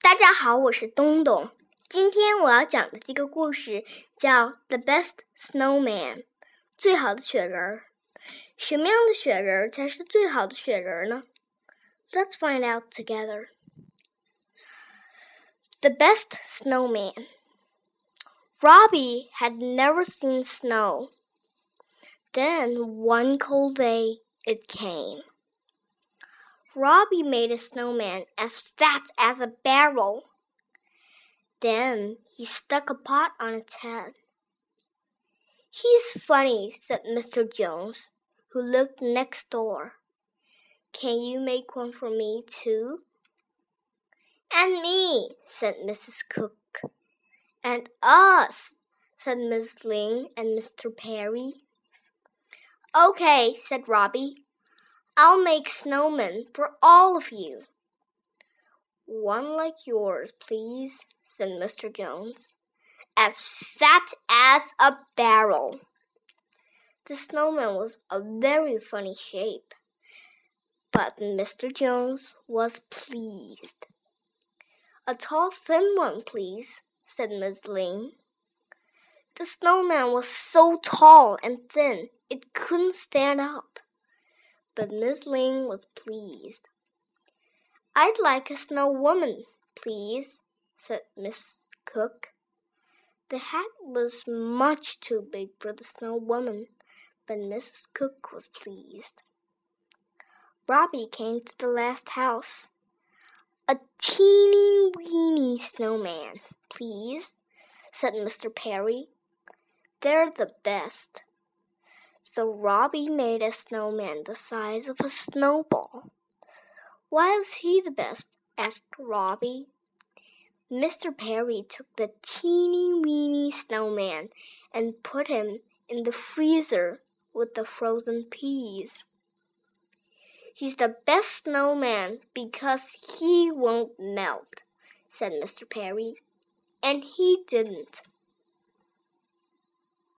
大家好，我是东东。今天我要讲的这个故事叫《The Best Snowman》，最好的雪人儿。什么样的雪人儿才是最好的雪人儿呢？Let's find out together. The Best Snowman. Robbie had never seen snow. Then one cold day it came. Robbie made a snowman as fat as a barrel. Then he stuck a pot on its head. He's funny, said Mr. Jones, who lived next door. Can you make one for me, too? And me, said Mrs. Cook. And us, said Miss Ling and Mr. Perry. Okay, said Robbie. I'll make snowmen for all of you. One like yours, please, said Mr. Jones. As fat as a barrel. The snowman was a very funny shape, but Mr. Jones was pleased. A tall, thin one, please, said Miss Lane. The snowman was so tall and thin it couldn't stand up but Miss Ling was pleased. I'd like a snow woman, please, said Miss Cook. The hat was much too big for the snow woman, but Mrs. Cook was pleased. Robbie came to the last house. A teeny weeny snowman, please, said Mr. Perry. They're the best. So Robbie made a snowman the size of a snowball. Why is he the best? asked Robbie. Mr. Perry took the teeny weeny snowman and put him in the freezer with the frozen peas. He's the best snowman because he won't melt, said Mr. Perry. And he didn't.